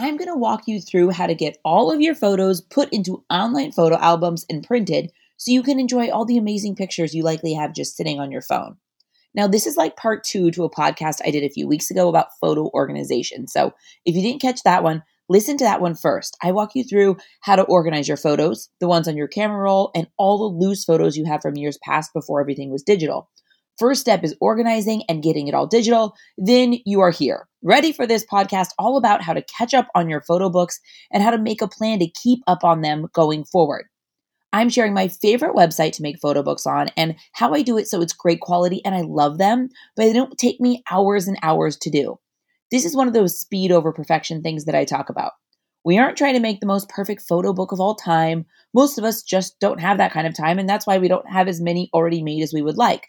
I'm going to walk you through how to get all of your photos put into online photo albums and printed so you can enjoy all the amazing pictures you likely have just sitting on your phone. Now, this is like part two to a podcast I did a few weeks ago about photo organization. So if you didn't catch that one, listen to that one first. I walk you through how to organize your photos, the ones on your camera roll, and all the loose photos you have from years past before everything was digital. First step is organizing and getting it all digital. Then you are here, ready for this podcast all about how to catch up on your photo books and how to make a plan to keep up on them going forward. I'm sharing my favorite website to make photo books on and how I do it so it's great quality and I love them, but they don't take me hours and hours to do. This is one of those speed over perfection things that I talk about. We aren't trying to make the most perfect photo book of all time. Most of us just don't have that kind of time, and that's why we don't have as many already made as we would like.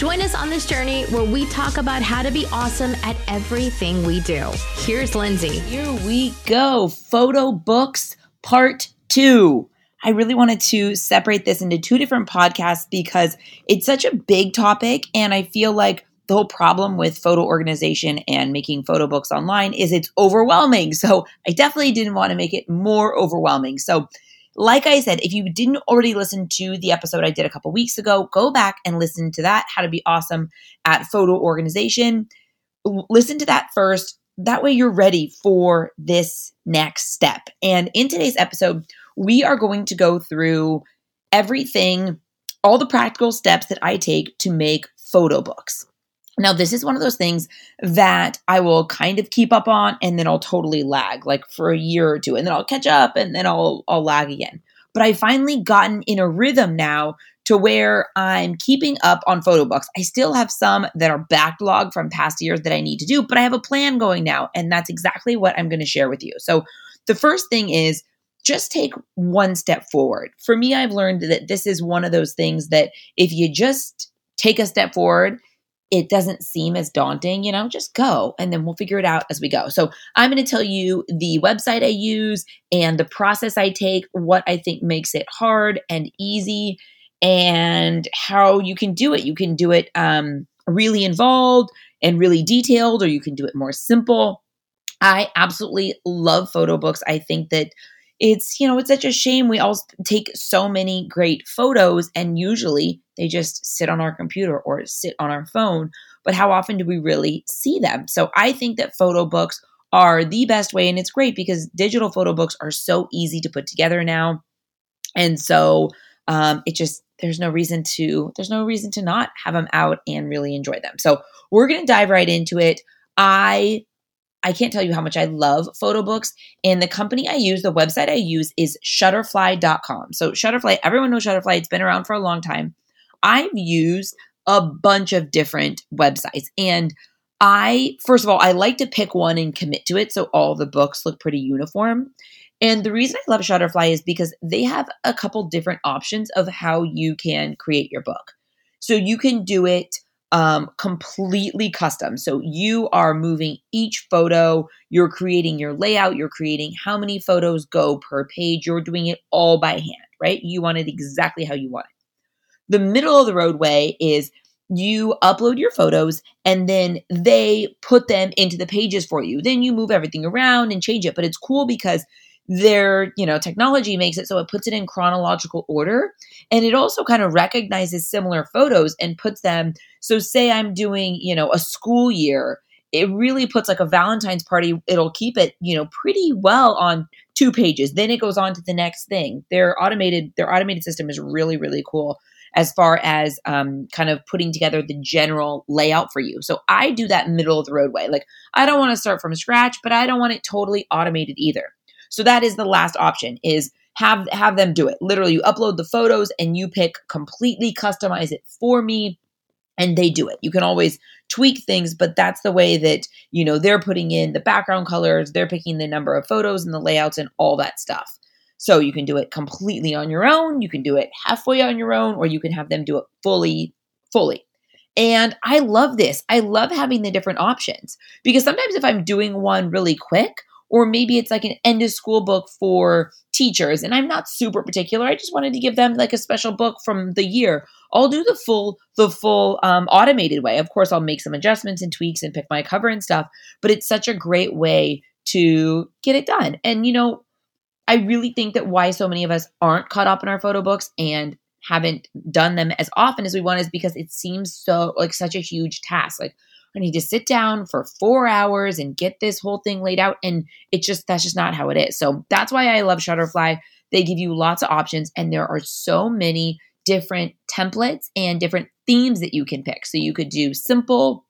Join us on this journey where we talk about how to be awesome at everything we do. Here's Lindsay. Here we go. Photo books part two. I really wanted to separate this into two different podcasts because it's such a big topic, and I feel like the whole problem with photo organization and making photo books online is it's overwhelming. So I definitely didn't want to make it more overwhelming. So like I said, if you didn't already listen to the episode I did a couple weeks ago, go back and listen to that, how to be awesome at photo organization. Listen to that first. That way you're ready for this next step. And in today's episode, we are going to go through everything, all the practical steps that I take to make photo books. Now, this is one of those things that I will kind of keep up on and then I'll totally lag like for a year or two and then I'll catch up and then I'll I'll lag again. But I finally gotten in a rhythm now to where I'm keeping up on photo books. I still have some that are backlogged from past years that I need to do, but I have a plan going now and that's exactly what I'm going to share with you. So, the first thing is just take one step forward. For me, I've learned that this is one of those things that if you just take a step forward it doesn't seem as daunting, you know, just go and then we'll figure it out as we go. So, I'm going to tell you the website I use and the process I take, what I think makes it hard and easy, and how you can do it. You can do it um, really involved and really detailed, or you can do it more simple. I absolutely love photo books. I think that it's you know it's such a shame we all take so many great photos and usually they just sit on our computer or sit on our phone but how often do we really see them? So i think that photo books are the best way and it's great because digital photo books are so easy to put together now. And so um, it just there's no reason to there's no reason to not have them out and really enjoy them. So we're going to dive right into it. I I can't tell you how much I love photo books. And the company I use, the website I use is shutterfly.com. So, Shutterfly, everyone knows Shutterfly, it's been around for a long time. I've used a bunch of different websites. And I, first of all, I like to pick one and commit to it so all the books look pretty uniform. And the reason I love Shutterfly is because they have a couple different options of how you can create your book. So, you can do it um, completely custom. So you are moving each photo, you're creating your layout, you're creating how many photos go per page, you're doing it all by hand, right? You want it exactly how you want it. The middle of the roadway is you upload your photos and then they put them into the pages for you. Then you move everything around and change it. But it's cool because their you know technology makes it so it puts it in chronological order. And it also kind of recognizes similar photos and puts them so say i'm doing you know a school year it really puts like a valentine's party it'll keep it you know pretty well on two pages. Then it goes on to the next thing. Their automated their automated system is really really cool as far as um, kind of putting together the general layout for you. So i do that middle of the roadway. Like i don't want to start from scratch but i don't want it totally automated either so that is the last option is have have them do it. Literally you upload the photos and you pick completely customize it for me and they do it. You can always tweak things, but that's the way that, you know, they're putting in the background colors, they're picking the number of photos and the layouts and all that stuff. So you can do it completely on your own, you can do it halfway on your own, or you can have them do it fully, fully. And I love this. I love having the different options because sometimes if I'm doing one really quick, or maybe it's like an end of school book for teachers. And i'm not super particular. I just wanted to give them like a special book from the year. I'll do the full the full um, automated way. Of course i'll make some adjustments and tweaks and pick my cover and stuff but it's such a great way to get it done. And you know i really think that why so many of us aren't caught up in our photo books and haven't done them as often as we want is because it seems so like such a huge task. Like I need to sit down for four hours and get this whole thing laid out. And it just, that's just not how it is. So that's why I love Shutterfly. They give you lots of options, and there are so many different templates and different themes that you can pick. So you could do simple.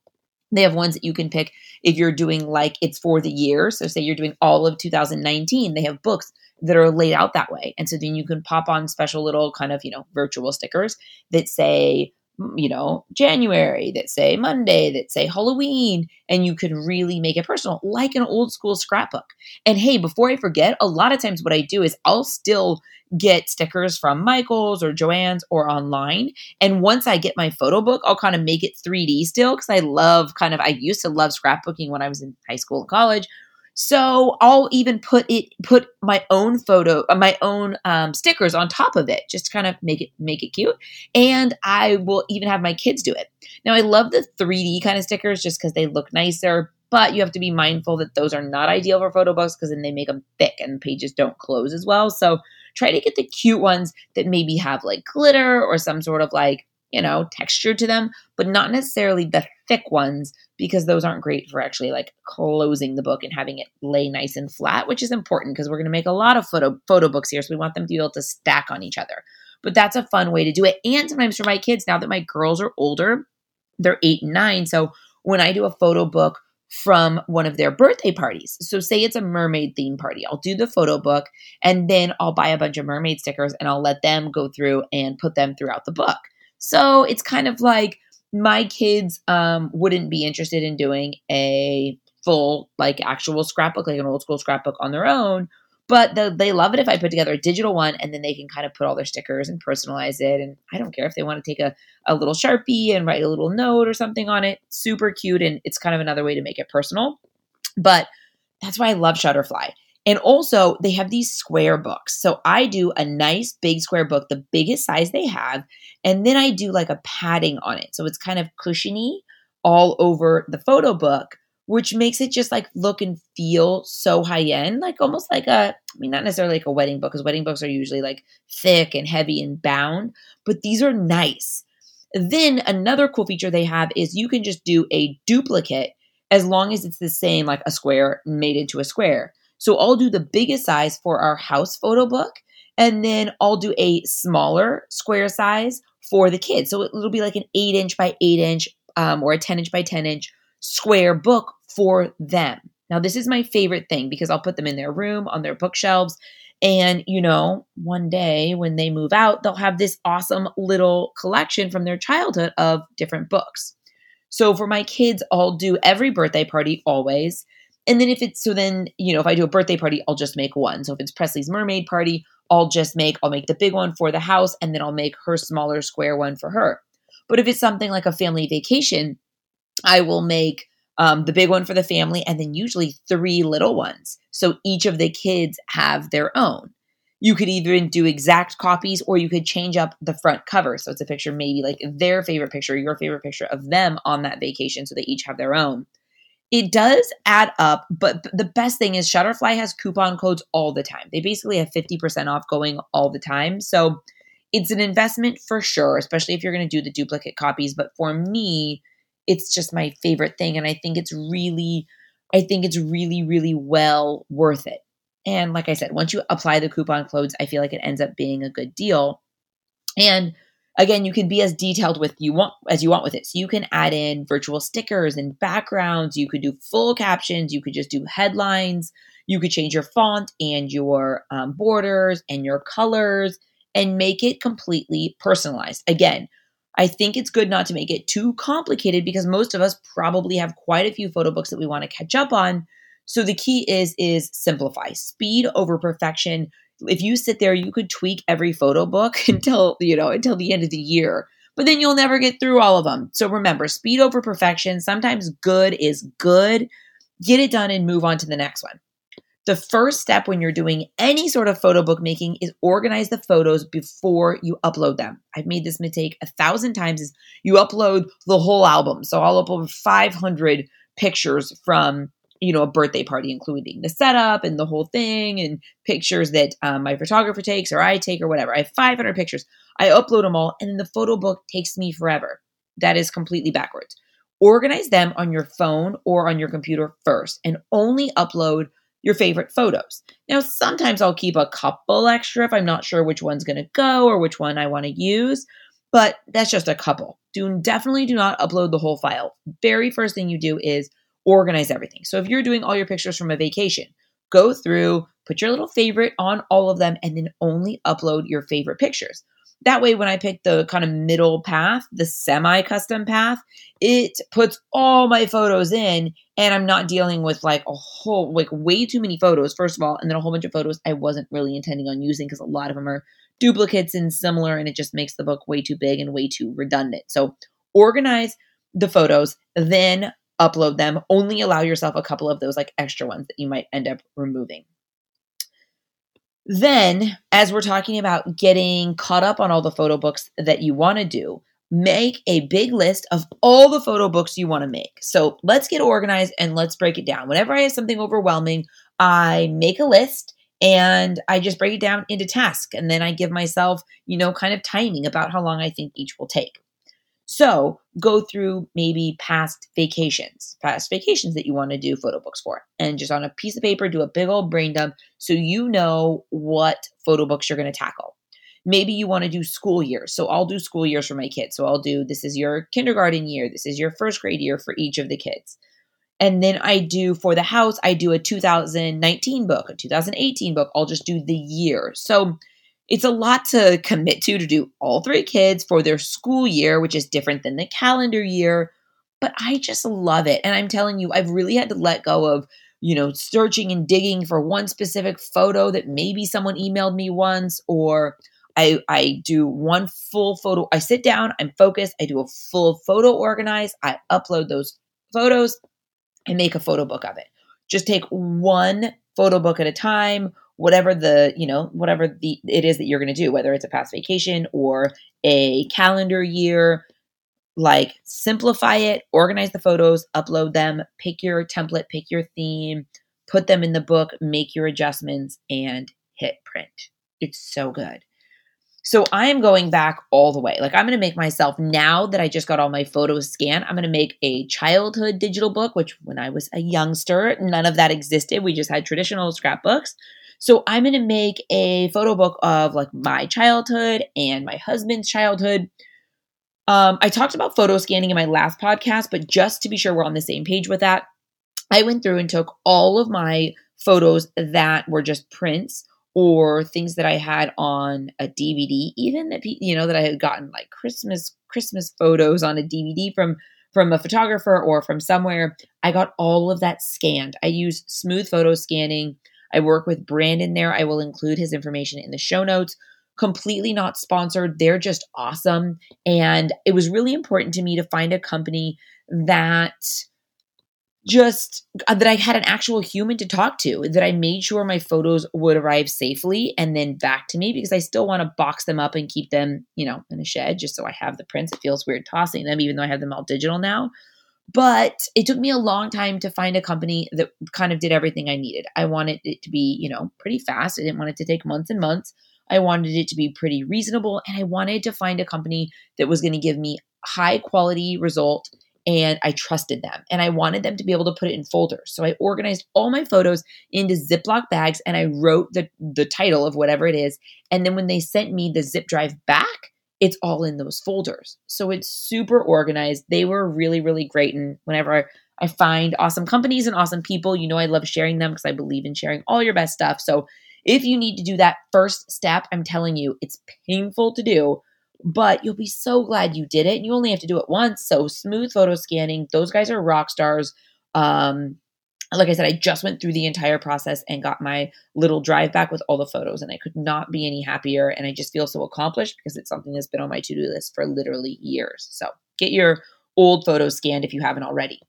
They have ones that you can pick if you're doing like it's for the year. So, say you're doing all of 2019, they have books that are laid out that way. And so then you can pop on special little kind of, you know, virtual stickers that say, you know, January, that say Monday, that say Halloween, and you can really make it personal, like an old school scrapbook. And hey, before I forget, a lot of times what I do is I'll still get stickers from Michael's or Joann's or online. And once I get my photo book, I'll kind of make it 3D still because I love kind of, I used to love scrapbooking when I was in high school and college so I'll even put it put my own photo, uh, my own um, stickers on top of it, just to kind of make it make it cute. And I will even have my kids do it. Now I love the 3D kind of stickers just because they look nicer. But you have to be mindful that those are not ideal for photo books because then they make them thick and pages don't close as well. So try to get the cute ones that maybe have like glitter or some sort of like you know, texture to them, but not necessarily the thick ones because those aren't great for actually like closing the book and having it lay nice and flat, which is important because we're going to make a lot of photo photo books here, so we want them to be able to stack on each other. But that's a fun way to do it. And sometimes for my kids, now that my girls are older, they're eight and nine, so when I do a photo book from one of their birthday parties. So, say it's a mermaid theme party, I'll do the photo book and then I'll buy a bunch of mermaid stickers and I'll let them go through and put them throughout the book. So it's kind of like my kids um, wouldn't be interested in doing a full, like actual scrapbook, like an old school scrapbook on their own. But the, they love it if I put together a digital one and then they can kind of put all their stickers and personalize it. And I don't care if they want to take a, a little Sharpie and write a little note or something on it. Super cute. And it's kind of another way to make it personal. But that's why I love Shutterfly. And also, they have these square books. So I do a nice big square book, the biggest size they have, and then I do like a padding on it. So it's kind of cushiony all over the photo book, which makes it just like look and feel so high end, like almost like a, I mean, not necessarily like a wedding book, because wedding books are usually like thick and heavy and bound, but these are nice. Then another cool feature they have is you can just do a duplicate as long as it's the same, like a square made into a square. So I'll do the biggest size for our house photo book, and then I'll do a smaller square size for the kids. So it'll be like an eight inch by eight inch um, or a 10 inch by 10 inch square book for them. Now, this is my favorite thing because I'll put them in their room on their bookshelves. And, you know, one day when they move out, they'll have this awesome little collection from their childhood of different books. So for my kids, I'll do every birthday party always. And then if it's so then, you know, if I do a birthday party, I'll just make one. So if it's Presley's mermaid party, I'll just make I'll make the big one for the house and then I'll make her smaller square one for her. But if it's something like a family vacation, I will make um, the big one for the family and then usually three little ones. So each of the kids have their own. You could even do exact copies or you could change up the front cover. So it's a picture, maybe like their favorite picture, your favorite picture of them on that vacation. So they each have their own. It does add up, but the best thing is Shutterfly has coupon codes all the time. They basically have 50% off going all the time. So it's an investment for sure, especially if you're going to do the duplicate copies. But for me, it's just my favorite thing. And I think it's really, I think it's really, really well worth it. And like I said, once you apply the coupon codes, I feel like it ends up being a good deal. And again, you can be as detailed with you want as you want with it. So you can add in virtual stickers and backgrounds. You could do full captions. You could just do headlines. You could change your font and your um, borders and your colors and make it completely personalized. Again, I think it's good not to make it too complicated because most of us probably have quite a few photo books that we want to catch up on. So the key is is simplify. Speed over perfection. If you sit there, you could tweak every photo book until, you know, until the end of the year. But then you'll never get through all of them. So remember, speed over perfection. Sometimes good is good. Get it done and move on to the next one. The first step when you're doing any sort of photo book making is organize the photos before you upload them. I've made this mistake a thousand times is you upload the whole album. So I'll upload 500 pictures from you know a birthday party including the setup and the whole thing and pictures that um, my photographer takes or i take or whatever i have 500 pictures i upload them all and then the photo book takes me forever that is completely backwards organize them on your phone or on your computer first and only upload your favorite photos. Now, sometimes I'll keep a couple extra if I'm not sure which one's going to go or which one I want to use, but that's just a couple. Do definitely do not upload the whole file. Very first thing you do is organize everything. So if you're doing all your pictures from a vacation, go through, put your little favorite on all of them and then only upload your favorite pictures. That way, when I pick the kind of middle path, the semi custom path, it puts all my photos in and I'm not dealing with like a whole, like way too many photos, first of all, and then a whole bunch of photos I wasn't really intending on using because a lot of them are duplicates and similar and it just makes the book way too big and way too redundant. So organize the photos, then upload them. Only allow yourself a couple of those like extra ones that you might end up removing. Then, as we're talking about getting caught up on all the photo books that you want to do, make a big list of all the photo books you want to make. So let's get organized and let's break it down. Whenever I have something overwhelming, I make a list and I just break it down into tasks. And then I give myself, you know, kind of timing about how long I think each will take. So go through maybe past vacations, past vacations that you want to do photo books for, and just on a piece of paper, do a big old brain dump so you know what photo books you're going to tackle. Maybe you want to do school years. So I'll do school years for my kids. So I'll do this is your kindergarten year, this is your first grade year for each of the kids. And then I do for the house, I do a 2019 book, a 2018 book. I'll just do the year. So it's a lot to commit to to do all three kids for their school year, which is different than the calendar year. But I just love it. And I'm telling you, I've really had to let go of, you know, searching and digging for one specific photo that maybe someone emailed me once or I, I do one full photo. I sit down, I'm focused, I do a full photo organize, I upload those photos and make a photo book of it. Just take one photo book at a time whatever the you know whatever the it is that you're going to do whether it's a past vacation or a calendar year like simplify it organize the photos upload them pick your template pick your theme put them in the book make your adjustments and hit print it's so good so I'm going back all the way. Like I'm going to make myself now that I just got all my photos scanned, I'm going to make a childhood digital book, which when I was a youngster, none of that existed. We just had traditional scrapbooks. So I'm going to make a photo book of like my childhood and my husband's childhood. Um, I talked about photo scanning in my last podcast, but just to be sure we're on the same page with that, I went through and took all of my photos that were just prints or things that I had on a DVD, even that you know that I had gotten like Christmas Christmas photos on a DVD from from a photographer or from somewhere. I got all of that scanned. I use smooth photo scanning I work with Brandon there. I will include his information in the show notes. Completely not sponsored. They're just awesome. And it was really important to me to find a company that just that I had an actual human to talk to, that I made sure my photos would arrive safely and then back to me because I still want to box them up and keep them, you know, in a shed just so I have the prints. It feels weird tossing them, even though I have them all digital now. But it took me a long time to find a company that kind of did everything I needed. I wanted it to be, you know, pretty fast. I didn't want it to take months and months. I wanted it to be pretty reasonable and I wanted to find a company that was going to give me high quality result and I trusted them and I wanted them to be able to put it in folders. So I organized all my photos into Ziploc bags and I wrote the the title of whatever it is and then when they sent me the zip drive back, it's all in those folders. So it's super organized. They were really, really great. And whenever I I find awesome companies and awesome people, you know, I love sharing them because I believe in sharing all your best stuff. So if you need to do that first step, I'm telling you, it's painful to do, but you'll be so glad you did it. And you only have to do it once. So smooth photo scanning, those guys are rock stars. Um, like I said, I just went through the entire process and got my little drive back with all the photos, and I could not be any happier. And I just feel so accomplished because it's something that's been on my to do list for literally years. So get your old photos scanned if you haven't already.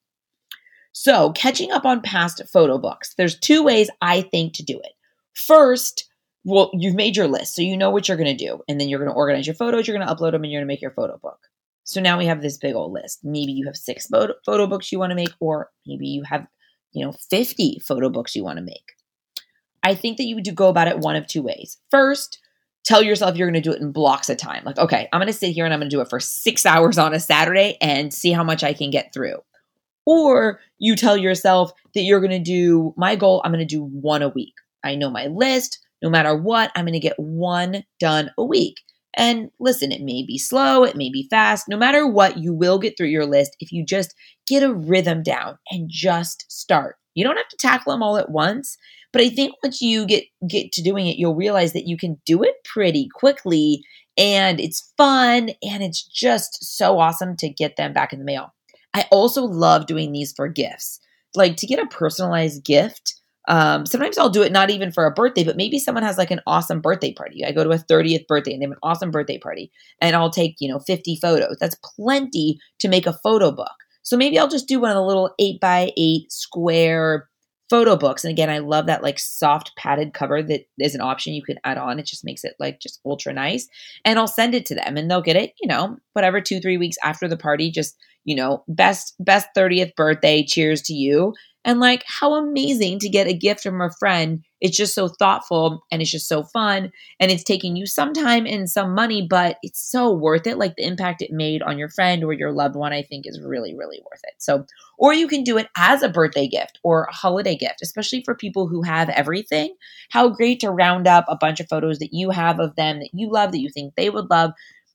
So, catching up on past photo books, there's two ways I think to do it. First, well, you've made your list, so you know what you're going to do, and then you're going to organize your photos, you're going to upload them, and you're going to make your photo book. So now we have this big old list. Maybe you have six photo, photo books you want to make, or maybe you have, you know, 50 photo books you want to make. I think that you would go about it one of two ways. First, tell yourself you're going to do it in blocks of time. Like, okay, I'm going to sit here and I'm going to do it for six hours on a Saturday and see how much I can get through. Or you tell yourself that you're going to do my goal, I'm going to do one a week. I know my list. No matter what, I'm going to get one done a week. And listen, it may be slow, it may be fast. No matter what, you will get through your list if you just get a rhythm down and just start. You don't have to tackle them all at once, but I think once you get get to doing it, you'll realize that you can do it pretty quickly and it's fun and it's just so awesome to get them back in the mail. I also love doing these for gifts. Like to get a personalized gift, um, sometimes I'll do it not even for a birthday, but maybe someone has like an awesome birthday party. I go to a 30th birthday and they have an awesome birthday party, and I'll take, you know, 50 photos. That's plenty to make a photo book. So maybe I'll just do one of the little eight by eight square photo books. And again, I love that like soft padded cover that is an option you can add on. It just makes it like just ultra nice. And I'll send it to them and they'll get it, you know, whatever, two, three weeks after the party, just, you know, best, best 30th birthday. Cheers to you. And like, how amazing to get a gift from a friend. It's just so thoughtful and it's just so fun. And it's taking you some time and some money, but it's so worth it. Like the impact it made on your friend or your loved one, I think is really, really worth it. So, or you can do it as a birthday gift or a holiday gift, especially for people who have everything. How great to round up a bunch of photos that you have of them that you love, that you think they would love,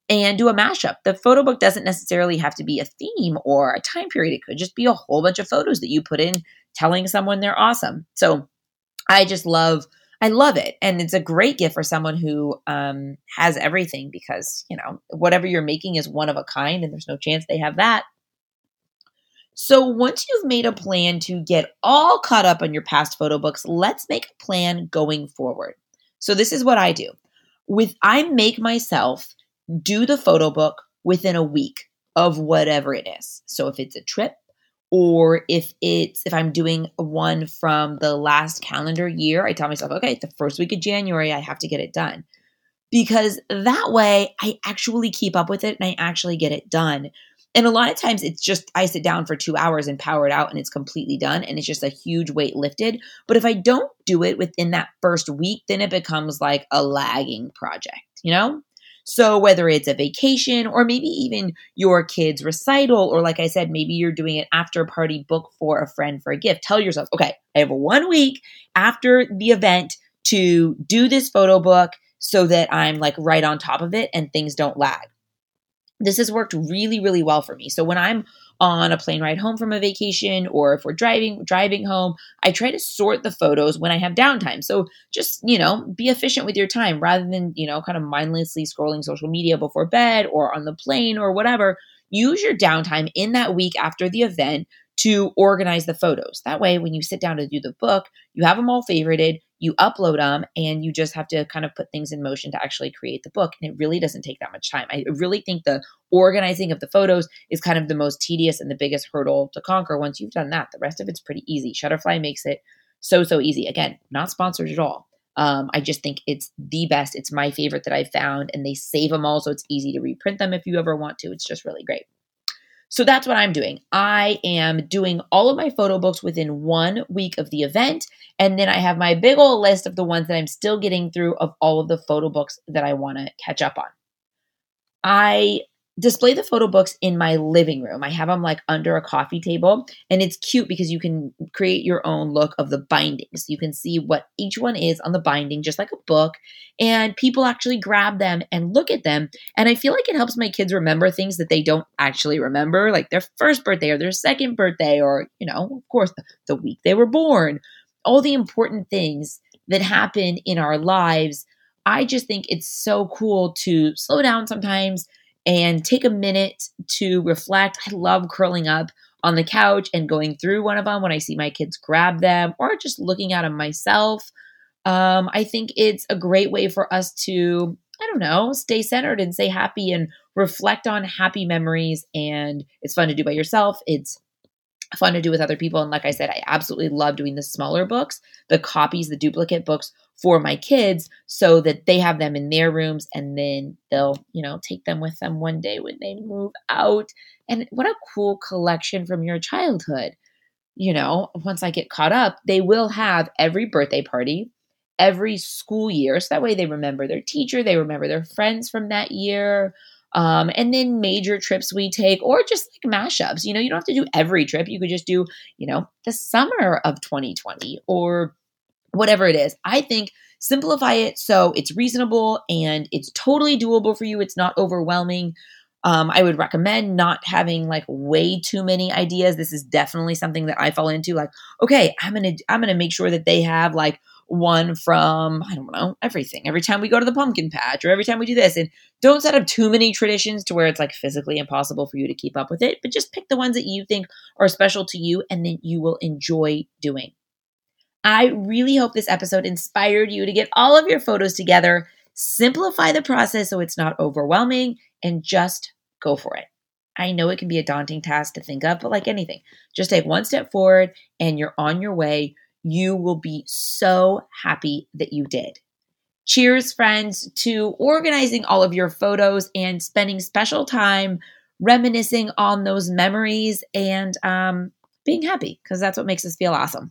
and do a mashup. The photo book doesn't necessarily have to be a theme or a time period. It could just be a whole bunch of photos that you put in telling someone they're awesome. So I just love I love it. And it's a great gift for someone who um, has everything because, you know, whatever you're making is one of a kind and there's no chance they have that. So once you've made a plan to get all caught up on your past photo books, let's make a plan going forward. So this is what I do. With I make myself do the photo book within a week of whatever it is. So if it's a trip, or if it's if I'm doing one from the last calendar year, I tell myself, okay, the first week of January, I have to get it done. Because that way I actually keep up with it and I actually get it done. And a lot of times it's just I sit down for two hours and power it out and it's completely done and it's just a huge weight lifted. But if I don't do it within that first week, then it becomes like a lagging project, you know? So whether it's a vacation or maybe even your kid's recital, or like I said, maybe you're doing an after party book for a friend for a gift, tell yourself, okay, I have one week after the event to do this photo book so that I'm like right on top of it and things don't lag. This has worked really, really well for me. So when I'm on a plane ride home from a vacation or if we're driving driving home i try to sort the photos when i have downtime so just you know be efficient with your time rather than you know kind of mindlessly scrolling social media before bed or on the plane or whatever use your downtime in that week after the event to organize the photos. That way, when you sit down to do the book, you have them all favorited you upload them and you just have to kind of put things in motion to actually create the book and it really doesn't take that much time. I really think the organizing of the photos is kind of the most tedious and the biggest hurdle to conquer. Once you've done that the rest of it's pretty easy. Shutterfly makes it so so easy. Again not sponsored at all. Um, i just think it's the best. It's my favorite that i've found and they save them all so it's easy to reprint them if you ever want to. It's just really great so that's what I'm doing. I am doing all of my photo books within one week of the event. And then I have my big old list of the ones that I'm still getting through of all of the photo books that I want to catch up on. I display the photo books in my living room. I have them like under a coffee table, and it's cute because you can create your own look of the bindings. You can see what each one is on the binding, just like a book, and people actually grab them and look at them. And I feel like it helps my kids remember things that they don't actually remember, like their first birthday or their second birthday, or, you know, of course, the week they were born, all the important things that happen in our lives I just think it's so cool to slow down sometimes and take a minute to reflect. I love curling up on the couch and going through one of them when I see my kids grab them or just looking at them myself. Um, I think it's a great way for us to, I don't know, stay centered and stay happy and reflect on happy memories. And it's fun to do by yourself. It's fun to do with other people. And like I said, I absolutely love doing the smaller books, the copies, the duplicate books for my kids so that they have them in their rooms and then they'll, you know, take them with them one day when they move out. And what a cool collection from your childhood. You know, once I get caught up, they will have every birthday party, every school year. So that way they remember their teacher, they remember their friends from that year. Um, and then major trips we take, or just like mashups. You know, you don't have to do every trip. You could just do, you know, the summer of 2020 or whatever it is. I think simplify it so it's reasonable and it's totally doable for you. It's not overwhelming. Um, I would recommend not having like way too many ideas. This is definitely something that I fall into. Like, okay, I'm gonna I'm gonna make sure that they have like one from, I don't know, everything. Every time we go to the pumpkin patch or every time we do this. And don't set up too many traditions to where it's like physically impossible for you to keep up with it, but just pick the ones that you think are special to you and then you will enjoy doing. I really hope this episode inspired you to get all of your photos together, simplify the process so it's not overwhelming, and just go for it. I know it can be a daunting task to think of, but like anything, just take one step forward and you're on your way you will be so happy that you did. Cheers, friends, to organizing all of your photos and spending special time reminiscing on those memories and um, being happy because that's what makes us feel awesome.